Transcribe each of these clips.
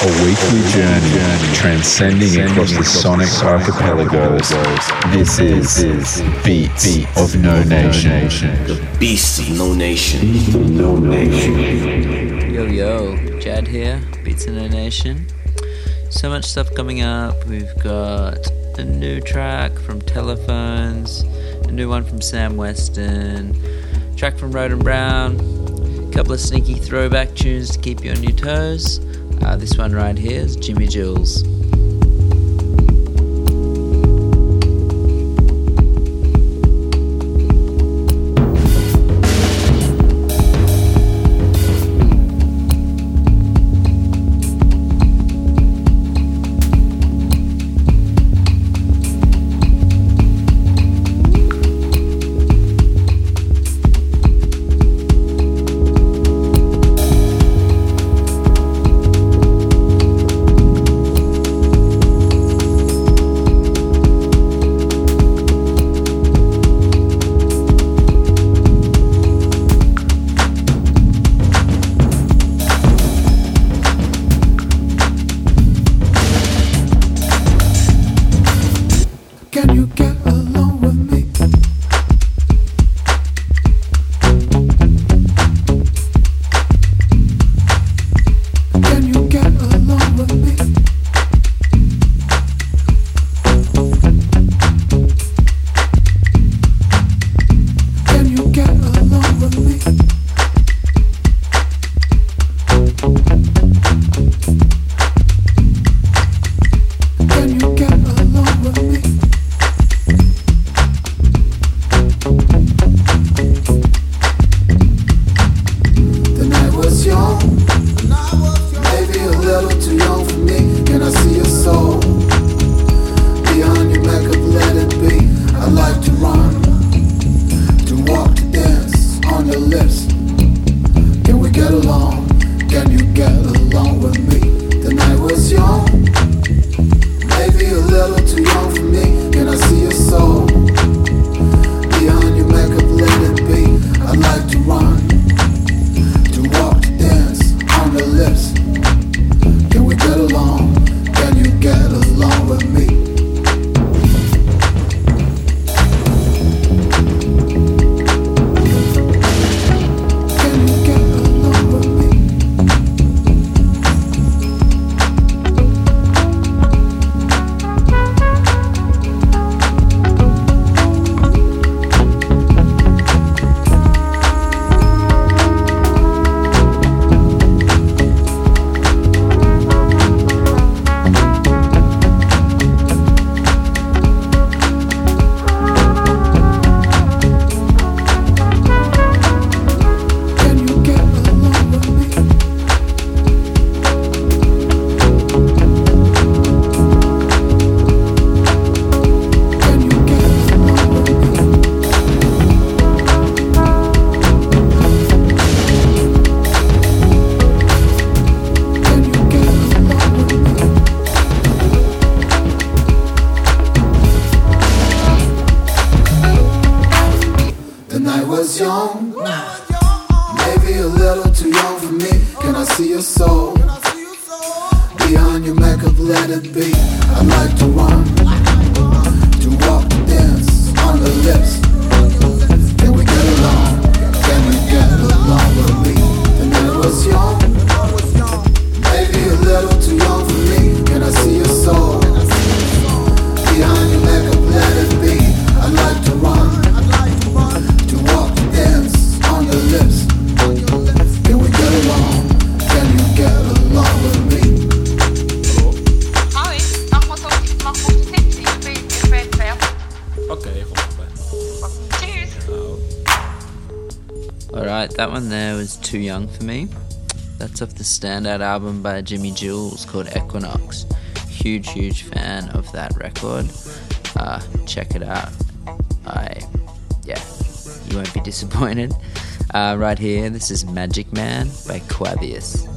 A weekly journey transcending across the sonic archipelagos. This is Beats of No Nation. The Beast of No Nation. Yo yo, Jad here, Beats of No Nation. So much stuff coming up. We've got a new track from Telephones, a new one from Sam Weston, track from Rhode & Brown, a couple of sneaky throwback tunes to keep you on your toes. Uh, this one right here is Jimi Jules. Your makeup, let it be. I like to run, to walk, to dance on the lips. Can we get along? Can we get along with me? The night was young. Too young for me. That's off the standout album by Jimi Jules called Equinox. Huge, huge fan of that record. Uh, check it out. I, yeah, you won't be disappointed. Uh, right here, this is Magic Man by Quavius.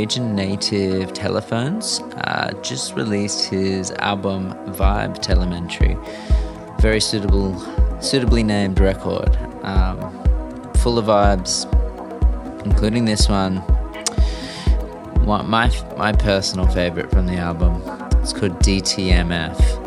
Norwegian native Telephones uh, just released his album Vibe Telemetry. Very suitable, suitably named record. Um, full of vibes, including this one. My my personal favorite from the album. It's called DTMF.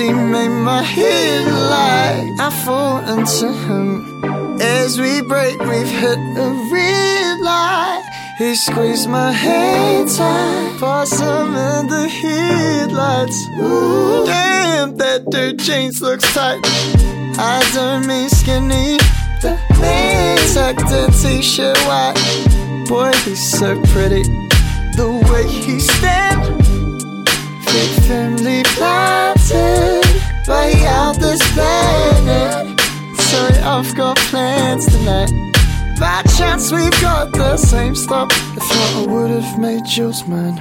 He made my head light. I fall into him. As we break, we've hit a red light. He squeezed my hand tight. Pass him in the headlights. Ooh, damn, that dirt jeans looks tight. I don't mean skinny. The man tucked in t-shirt white. Boy, he's so pretty. The way he stands. feet firmly planted. Way out this planet. Sorry, I've got plans tonight. By chance, we've got the same stop. I thought I would have made yours mine.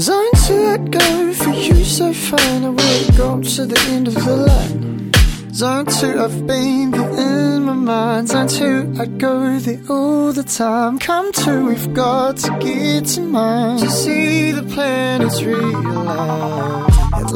Zone 2, I'd go for you so fine. I would go to the end of the line. Zone 2, I've been in my mind. Zone 2, I'd go there all the time. Come to, we've got to get to mine. To see the planets realize.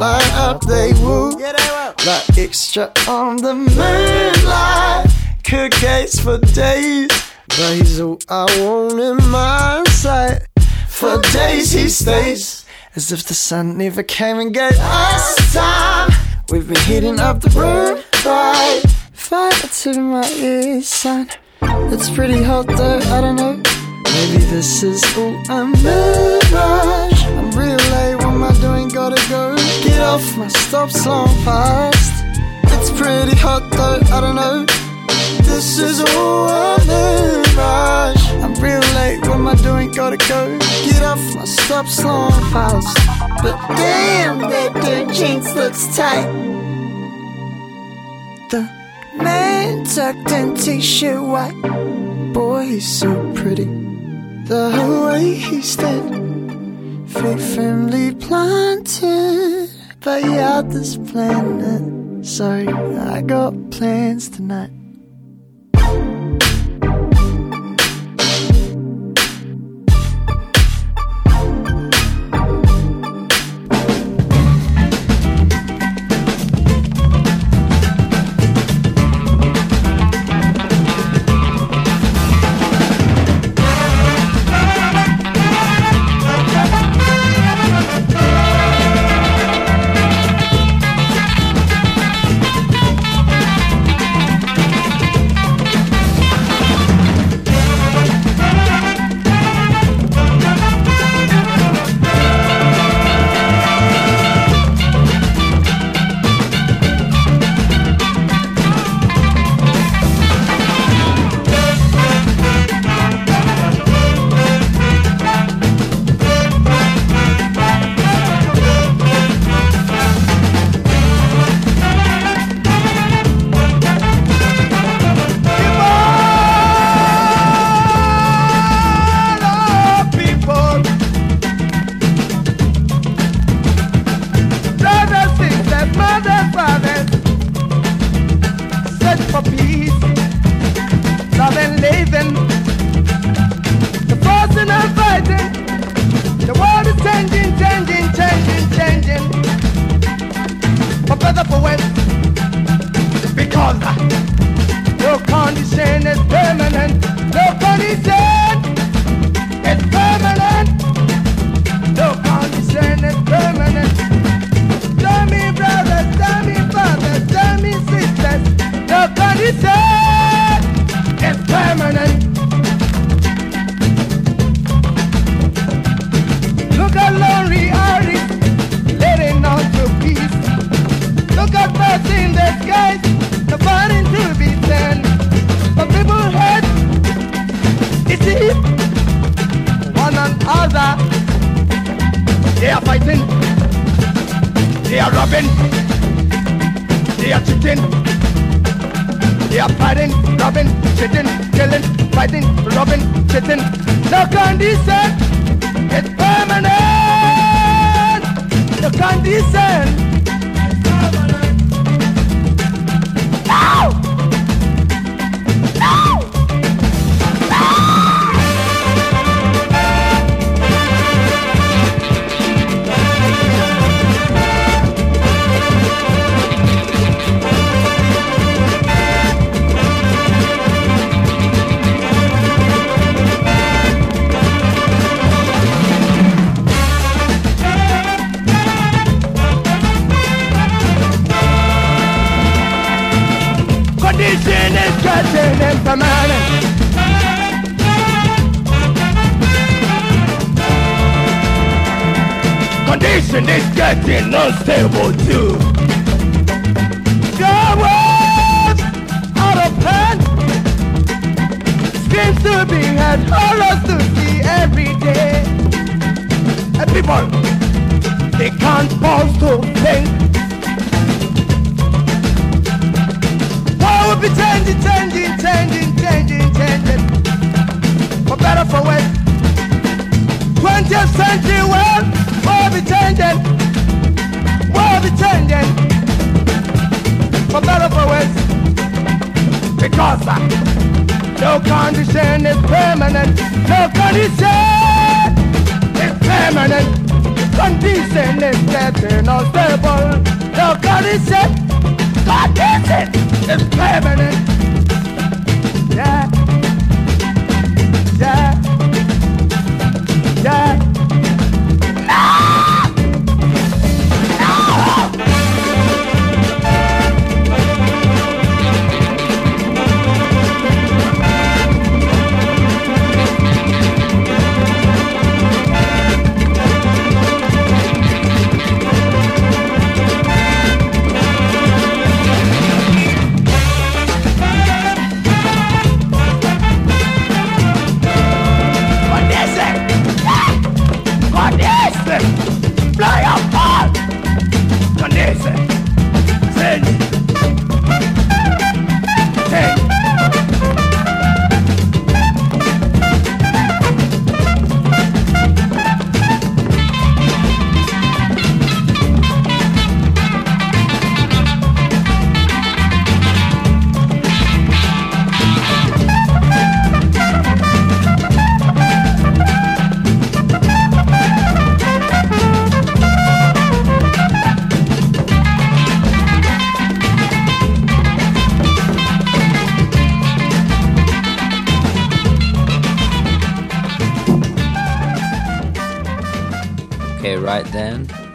Light up, they will. Like extra on the moonlight. Cookies for days. But he's all I want in my sight. For days he stays. As if the sun never came and gave us time. We've been heating up the room right. Fire to my ear sign. It's pretty hot though, I don't know. Maybe this is all a mirage. I'm real late, I doing? Gotta go. Get off my stop song fast. It's pretty hot though, I don't know. This is all a mirage. I'm real late, what am I doing? Gotta go. Get off my stop song fast. But damn, that dirt jeans looks tight. The man tucked in t-shirt white. Boy, he's so pretty. The way he stood, feet firmly planted. But yeah, this planet. Sorry, I got plans tonight.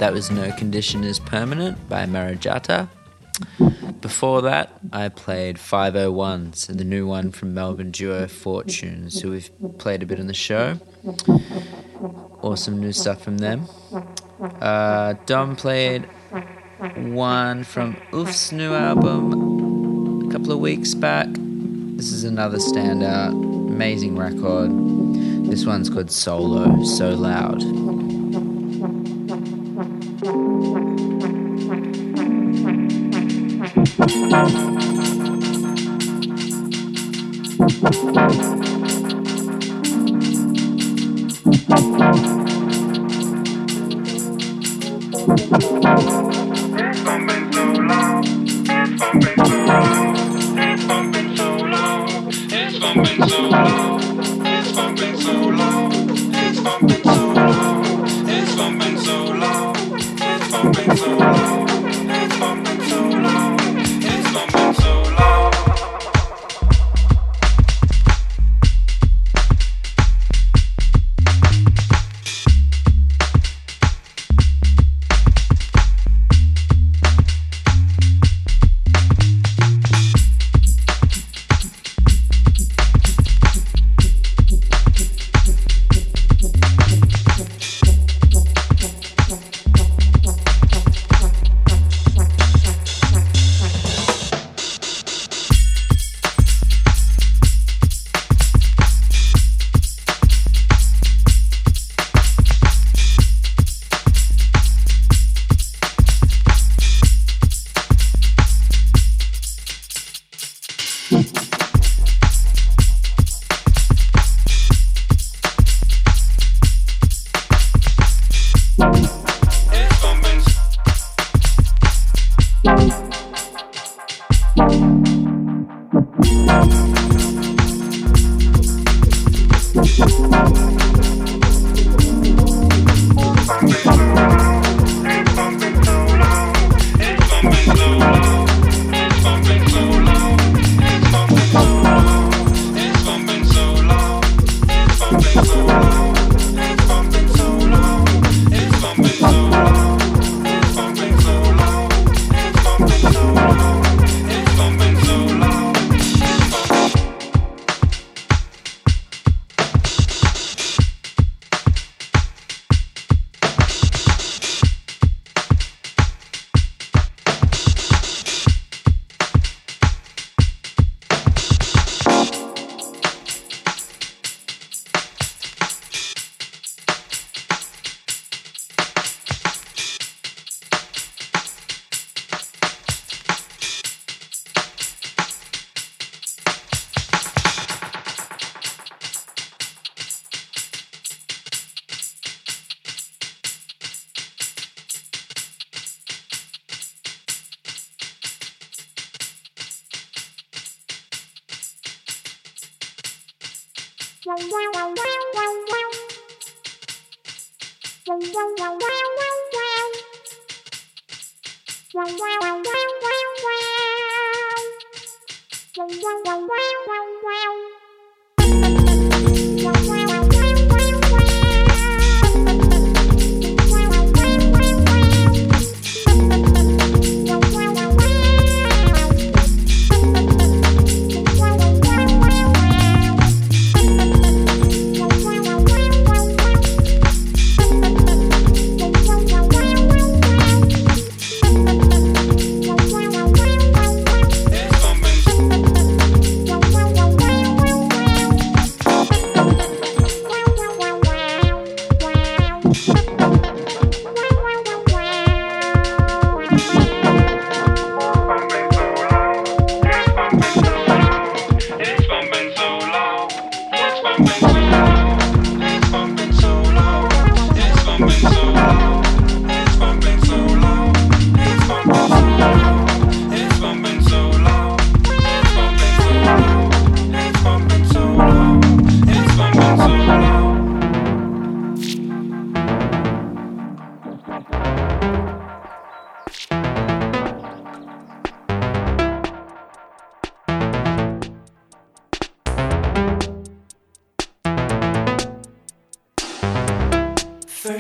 That was No Condition is Permanent by Marajata. Before that, I played 501s, the new one from Melbourne duo Fortunes, who we've played a bit on the show. Awesome new stuff from them. Uh, Dom played one from Oof's new album a couple of weeks back. This is another standout, amazing record. This one's called Solo, So Loud.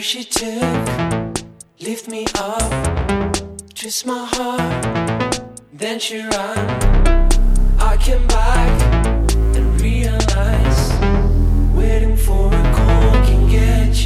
she took, lift me up, twist my heart, then she ran. I came back and realized, waiting for a call can get you.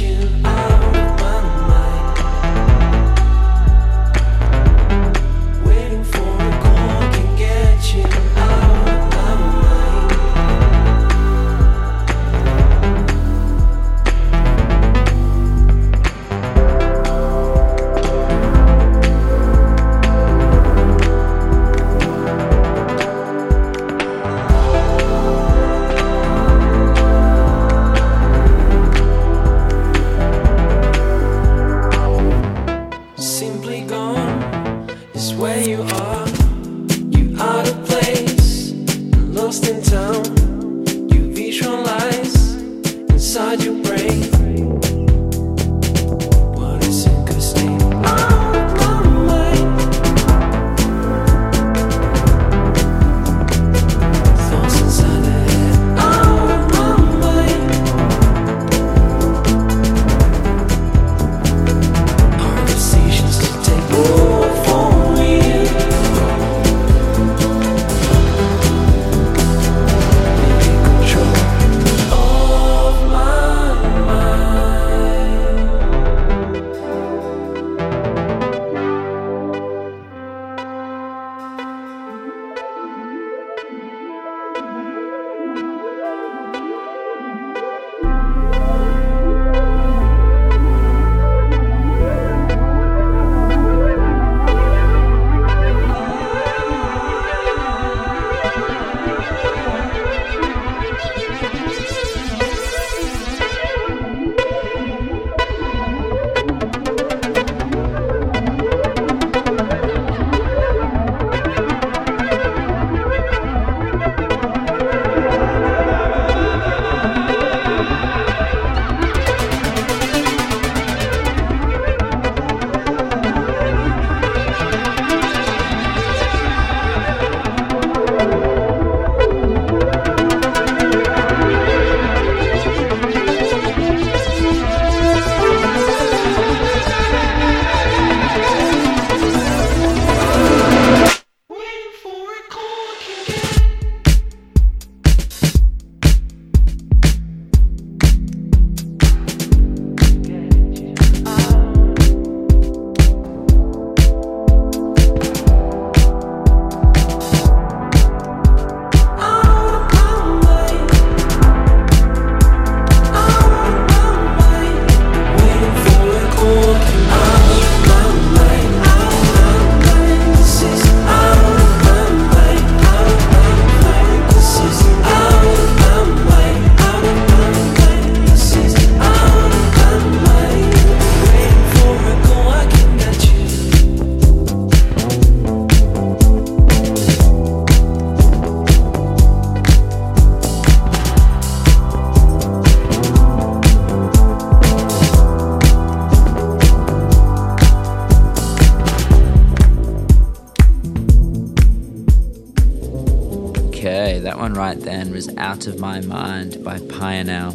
One right then was Out of My Mind by Pioneer.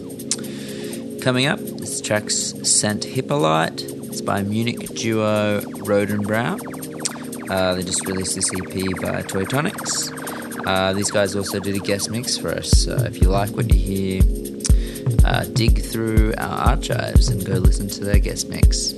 Coming up, this track's Sent Hippolyte. It's by Munich duo Rhode & Brown. Uh, they just released this EP via Toy Tonics. Uh, these guys also did a guest mix for us. So if you like what you hear, uh, dig through our archives and go listen to their guest mix.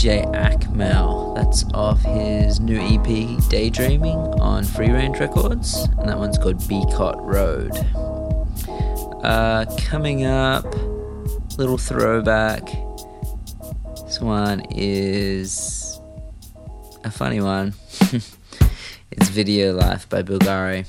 DJ Akmal. That's off his new EP Daydreaming on Free Range Records, and that one's called Beacott Road. Uh, coming up, little throwback. This one is a funny one. it's Video Life by Bulgari.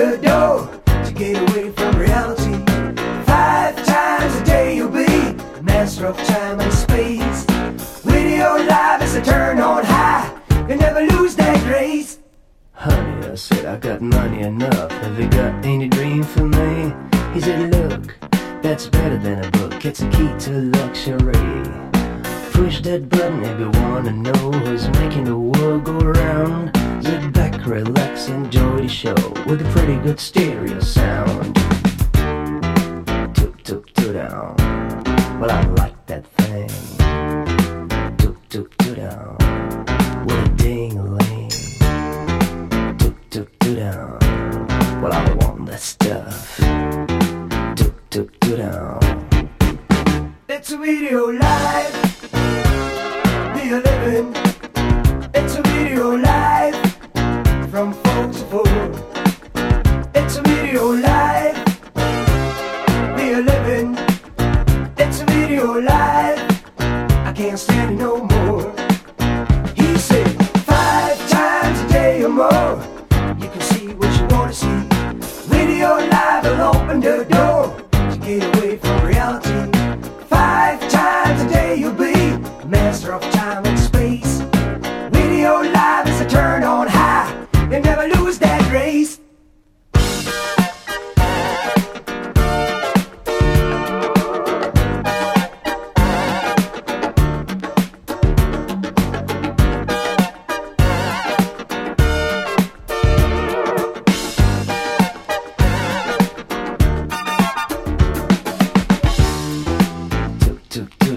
Door to get away from reality. Five times a day you'll be a master of time and space. Video live is a turn on high. You never lose that grace. Honey, I said I got money enough. Have you got any dream for me? He said, Look, that's better than a book. It's a key to luxury. Push that button if you wanna know who's making the world go round. Sit back, relax, enjoy the show with a pretty good stereo sound. Toot toot toot down. Well, I like that thing. Toot toot toot down. With a ding a ling. Toot toot toot down. Well, I want that stuff. Toot toot toot down. It's a video live. We are living. It's a video live It's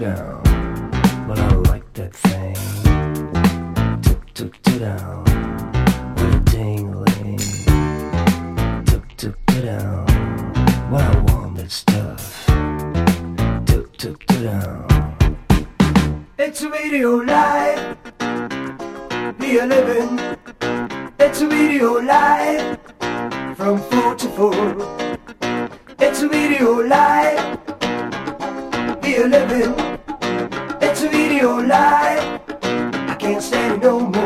down. But I like that thing. Toot toot toot down. With a ding-a-ling. Toot toot toot down. Well, I want that stuff. Toot toot toot down. It's a video live. We are living. It's a video live. From four to four. It's a video live. We are living. Video live. I can't stand it no more.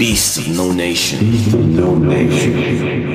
Beast of no nation. Beast of no nation.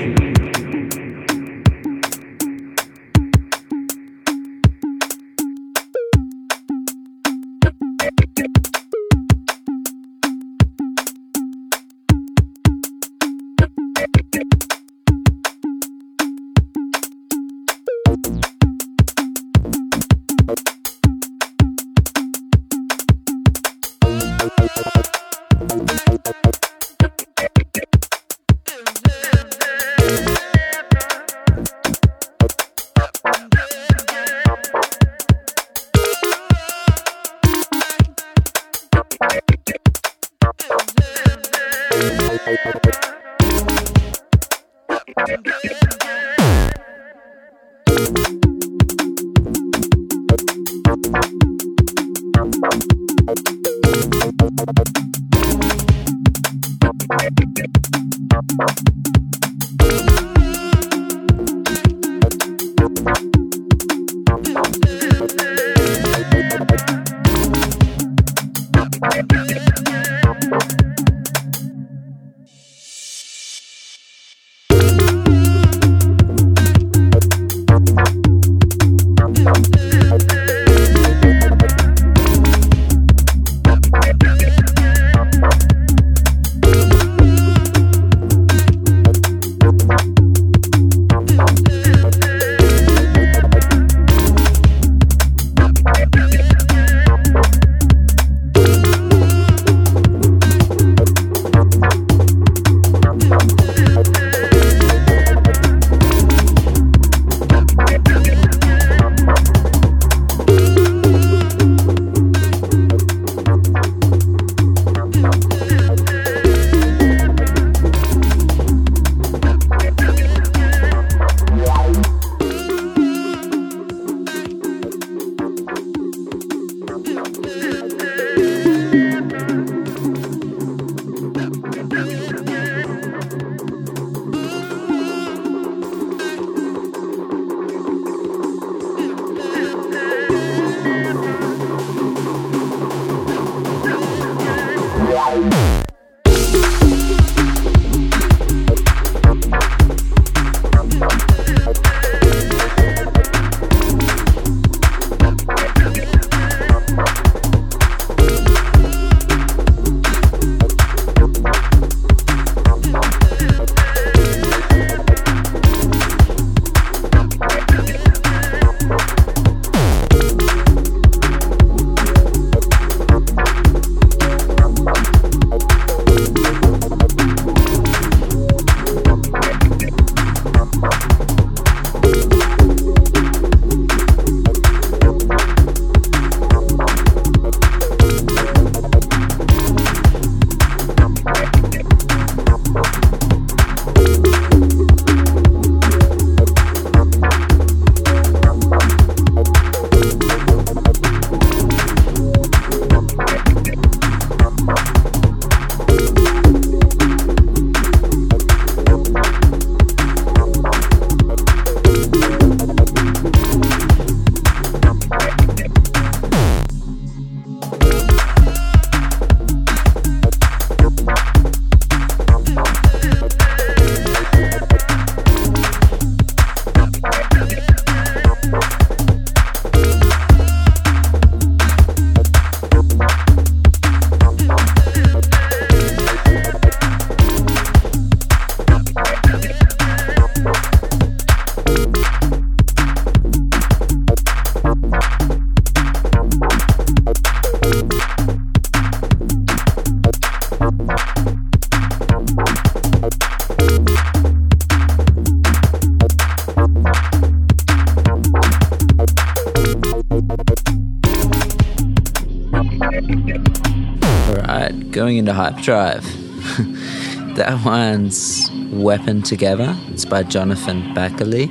Into Hype Drive. that one's Weapon Together. It's by Jonathan Backley.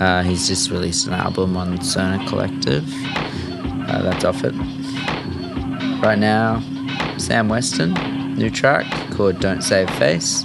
Uh, he's just released an album on Sona Collective. Uh, that's off it. Right now, Sam Weston, new track called Don't Save Face.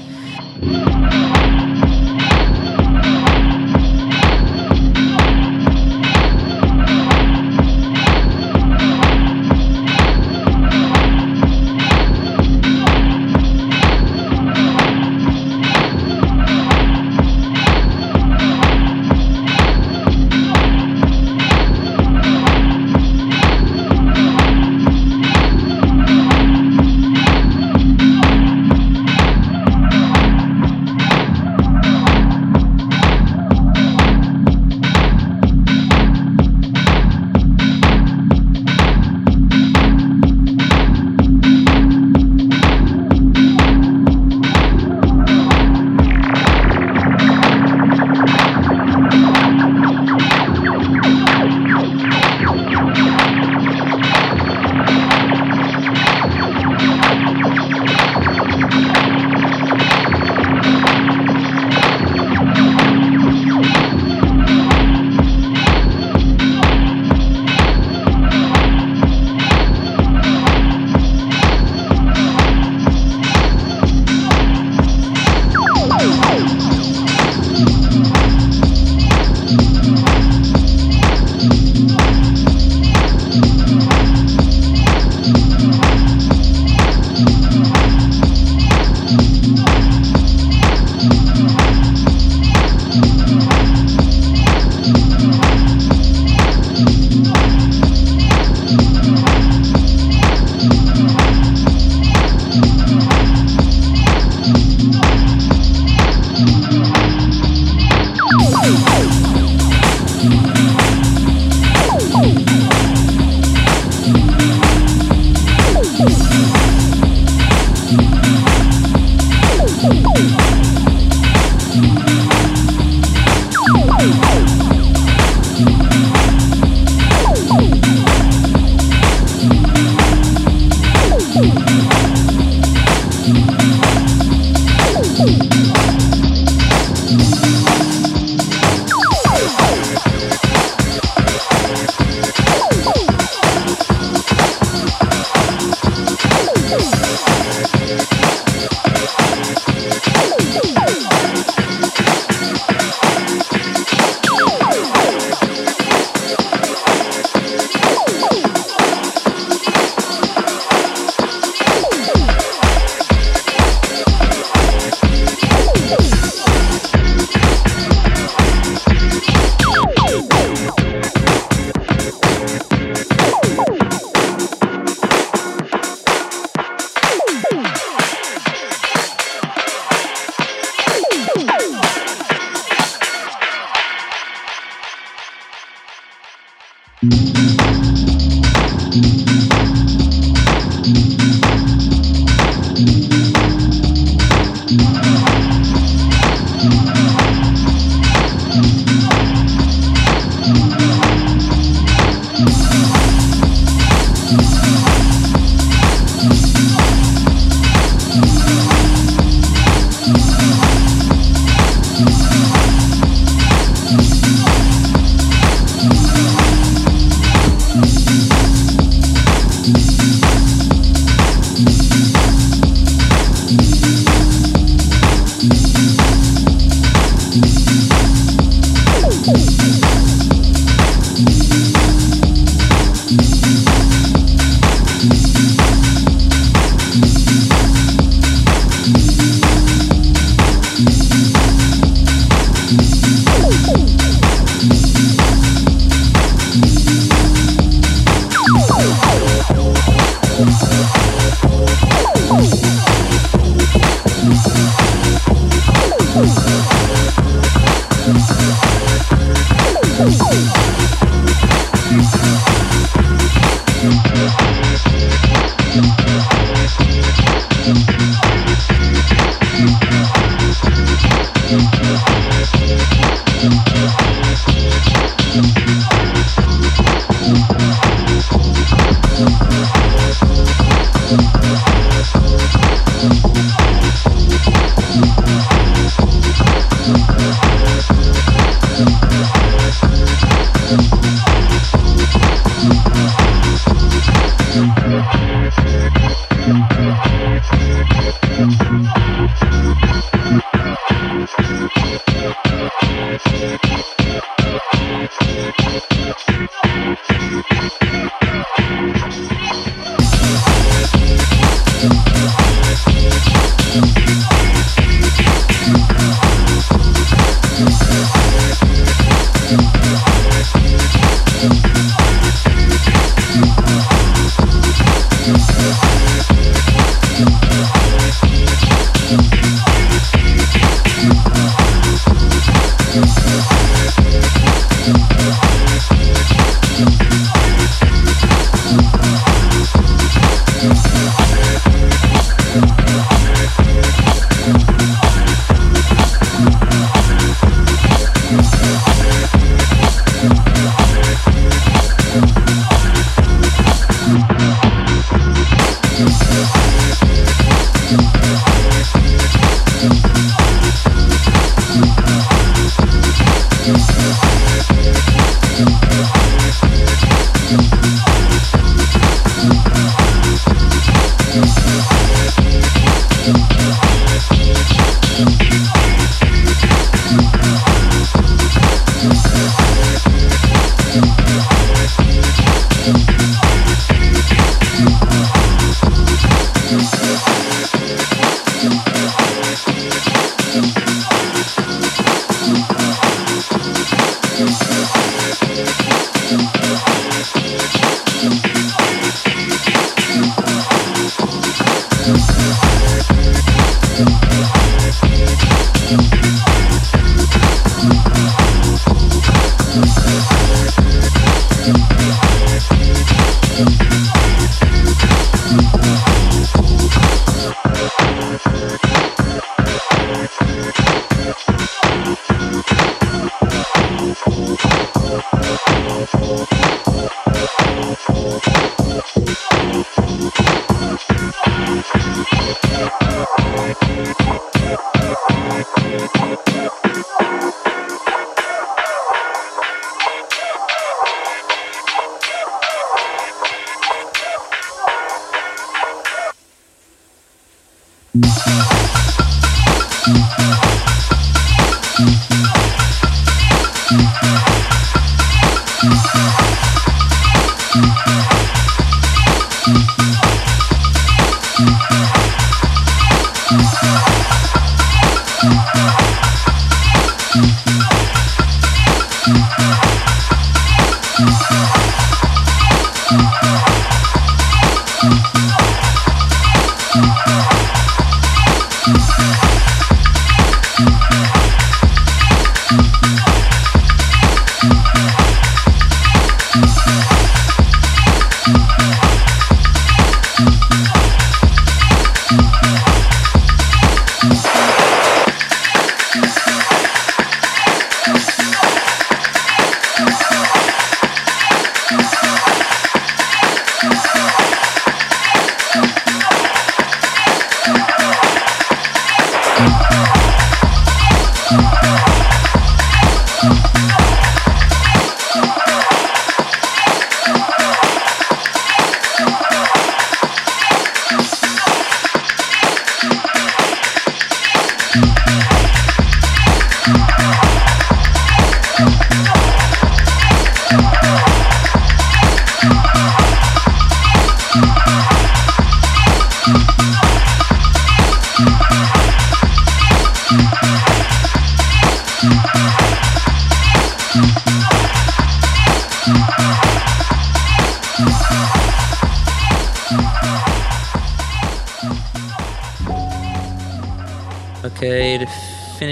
Thank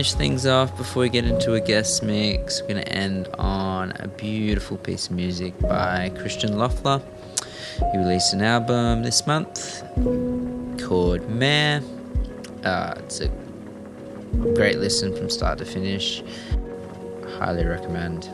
finish things off before we get into a guest mix, we're going to end on a beautiful piece of music by Christian Loeffler. He released an album this month called Mare. Uh, it's a great listen from start to finish. Highly recommend.